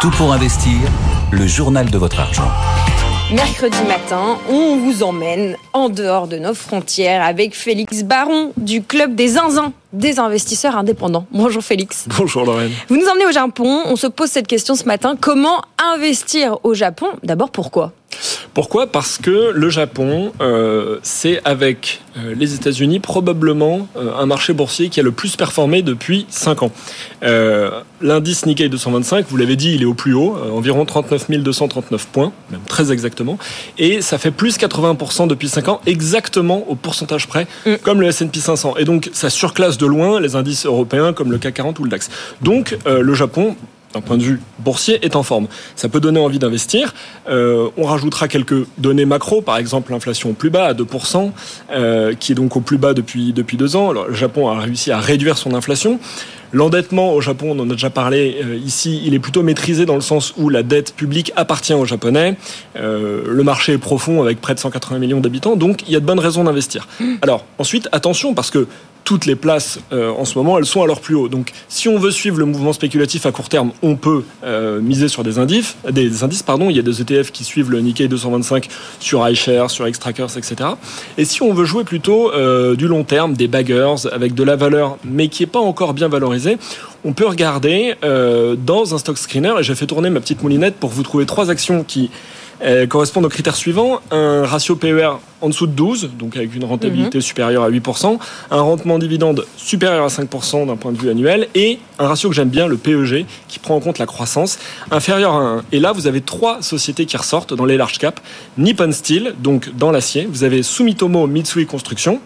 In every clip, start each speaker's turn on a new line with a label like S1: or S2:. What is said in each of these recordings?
S1: Tout pour investir, le journal de votre argent.
S2: Mercredi matin, on vous emmène en dehors de nos frontières avec Félix Baron du Club des Zinzins, des investisseurs indépendants. Bonjour Félix.
S3: Bonjour Lorraine.
S2: Vous nous emmenez au Japon. On se pose cette question ce matin. Comment investir au Japon? D'abord, pourquoi?
S3: Pourquoi? Parce que le Japon, euh, c'est avec euh, les États-Unis probablement euh, un marché boursier qui a le plus performé depuis 5 ans. L'indice Nikkei 225, vous l'avez dit, il est au plus haut, environ 39 239 points, même très exactement, et ça fait plus 80% depuis 5 ans, exactement au pourcentage près, mm. comme le S&P 500. Et donc ça surclasse de loin les indices européens comme le CAC 40 ou le DAX. Donc le Japon d'un point de vue boursier, est en forme. Ça peut donner envie d'investir. Euh, on rajoutera quelques données macro, par exemple l'inflation au plus bas à 2%, euh, qui est donc au plus bas depuis, depuis deux ans. Alors, le Japon a réussi à réduire son inflation. L'endettement au Japon, on en a déjà parlé euh, ici, il est plutôt maîtrisé dans le sens où la dette publique appartient aux Japonais. Le marché est profond avec près de 180 millions d'habitants, donc il y a de bonnes raisons d'investir. Alors ensuite, attention parce que toutes les places euh, en ce moment, elles sont à leur plus haut. Donc, si on veut suivre le mouvement spéculatif à court terme, on peut miser sur des indices. Des indices, pardon. Il y a des ETF qui suivent le Nikkei 225 sur iShares, sur Xtrackers, etc. Et si on veut jouer plutôt du long terme, des baggers avec de la valeur, mais qui n'est pas encore bien valorisée on peut regarder euh, dans un stock screener, et j'ai fait tourner ma petite moulinette pour vous trouver trois actions qui euh, correspondent aux critères suivants. Un ratio PER en dessous de 12, donc avec une rentabilité mhm. supérieure à 8%, un rendement dividende supérieur à 5% d'un point de vue annuel, et un ratio que j'aime bien, le PEG, qui prend en compte la croissance, inférieur à 1. Et là, vous avez trois sociétés qui ressortent dans les large caps. Nippon Steel, donc dans l'acier. Vous avez Sumitomo Mitsui Construction.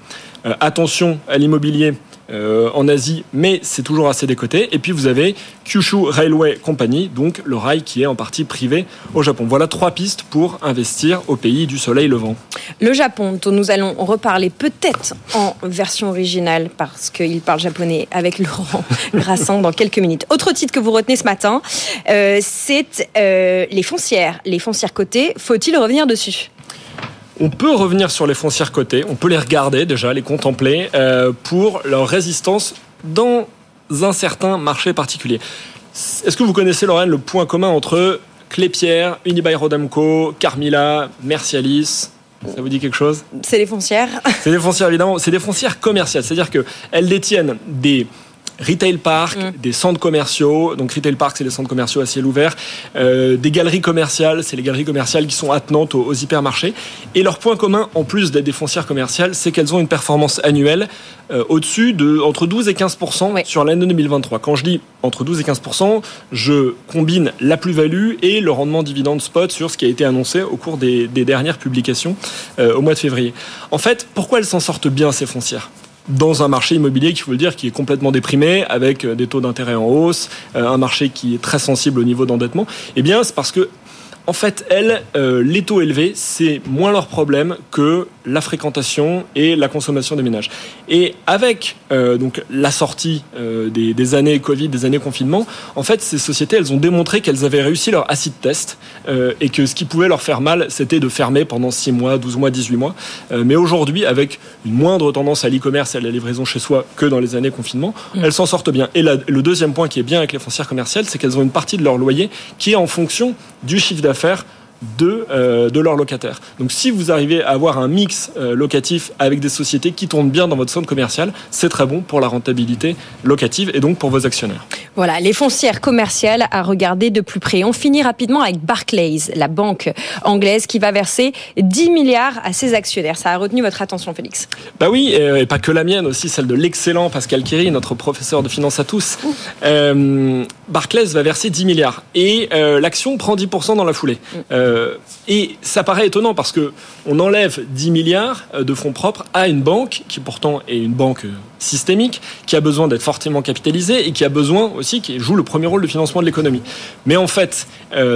S3: Euh, attention à l'immobilier euh, en Asie, mais c'est toujours assez décoté. Et puis vous avez Kyushu Railway Company, donc le rail qui est en partie privé au Japon. Voilà trois pistes pour investir au pays du soleil levant.
S2: Le Japon, dont nous allons reparler peut-être en version originale parce qu'il parle japonais avec Laurent Grassan dans quelques minutes. Autre titre que vous retenez ce matin, euh, c'est euh, les foncières. Les foncières cotées, faut-il revenir dessus?
S3: On peut revenir sur les foncières cotées, on peut les regarder déjà, les contempler euh, pour leur résistance dans un certain marché particulier. Est-ce que vous connaissez, Lorraine, le point commun entre Clépierre, Unibail-Rodamco, Carmila, Mercialis ça vous dit quelque chose?
S2: C'est les foncières.
S3: C'est des foncières, évidemment. C'est des foncières commerciales. C'est-à-dire qu'elles détiennent des retail park, mm. des centres commerciaux. Donc retail park, c'est les centres commerciaux à ciel ouvert. Euh, des galeries commerciales, c'est les galeries commerciales qui sont attenantes aux, hypermarchés. Et leur point commun, en plus d'être des foncières commerciales, c'est qu'elles ont une performance annuelle euh, au-dessus de entre 12 et 15% sur l'année 2023. Quand je dis entre 12 et 15% je combine la plus-value et le rendement dividende spot sur ce qui a été annoncé au cours des, dernières publications euh, au mois de février. En fait, pourquoi elles s'en sortent bien ces foncières? Dans un marché immobilier qu'il faut le dire qui est complètement déprimé avec euh, des taux d'intérêt en hausse, euh, un marché qui est très sensible au niveau d'endettement, eh bien c'est parce que en fait, elles, euh, les taux élevés, c'est moins leur problème que la fréquentation et la consommation des ménages. Et avec euh, donc la sortie euh, des, années Covid, des années confinement, en fait, ces sociétés, elles ont démontré qu'elles avaient réussi leur acid test et que ce qui pouvait leur faire mal, c'était de fermer pendant 6 mois, 12 mois, 18 mois. mais aujourd'hui, avec une moindre tendance à l'e-commerce et à la livraison chez soi que dans les années confinement, mmh. elles s'en sortent bien. Et le deuxième point qui est bien avec les foncières commerciales, c'est qu'elles ont une partie de leur loyer qui est en fonction du chiffre d'affaires faire de, euh, de leurs locataires. Donc si vous arrivez à avoir un mix euh, locatif avec des sociétés qui tournent bien dans votre zone commerciale, c'est très bon pour la rentabilité locative et donc pour vos actionnaires.
S2: Voilà, les foncières commerciales à regarder de plus près. On finit rapidement avec Barclays, la banque anglaise qui va verser 10 milliards à ses actionnaires. Ça a retenu votre attention, Félix?
S3: Bah oui, euh, et pas que la mienne, aussi celle de l'excellent Pascal Kiri, notre professeur de finance à tous. Barclays va verser 10 milliards et l'action prend 10% dans la foulée. Mm. Euh, et ça paraît étonnant parce que on enlève 10 milliards euh, de fonds propres à une banque qui pourtant est une banque systémique, qui a besoin d'être fortement capitalisée et qui a besoin aussi, qui joue le premier rôle de financement de l'économie. Mais en fait,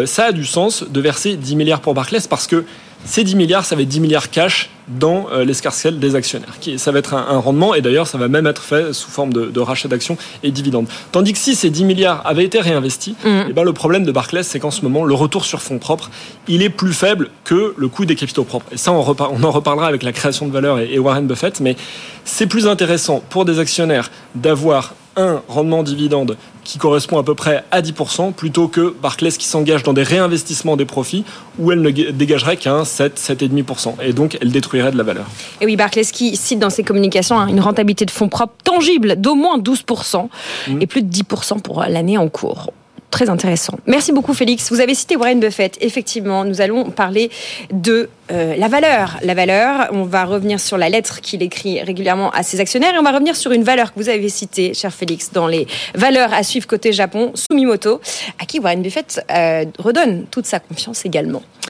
S3: ça a du sens de verser 10 milliards pour Barclays parce que ces 10 milliards, ça va être 10 milliards cash dans euh, l'escarcelle des actionnaires. Ça va être un, rendement et d'ailleurs, ça va même être fait sous forme de, rachat d'actions et dividendes. Tandis que si ces 10 milliards avaient été réinvestis, mmh. et eh ben, le problème de Barclays, c'est qu'en ce moment, le retour sur fonds propres, il est plus faible que le coût des capitaux propres. Et ça, on, on en reparlera avec la création de valeur et Warren Buffett, mais c'est plus intéressant pour des actionnaires d'avoir un rendement dividende qui correspond à peu près à 10%, plutôt que Barclays qui s'engage dans des réinvestissements des profits où elle ne dégagerait qu'un 7, 7,5%. Et donc, elle détruirait de la valeur.
S2: Et oui, Barclays qui cite dans ses communications hein, une rentabilité de fonds propres tangible d'au moins 12% mmh. et plus de 10% pour l'année en cours très intéressant. Merci beaucoup Félix. Vous avez cité Warren Buffett. Effectivement, nous allons parler de euh, la valeur. La valeur, on va revenir sur la lettre qu'il écrit régulièrement à ses actionnaires et on va revenir sur une valeur que vous avez citée, cher Félix, dans les valeurs à suivre côté Japon, Sumimoto, à qui Warren Buffett euh, redonne toute sa confiance également.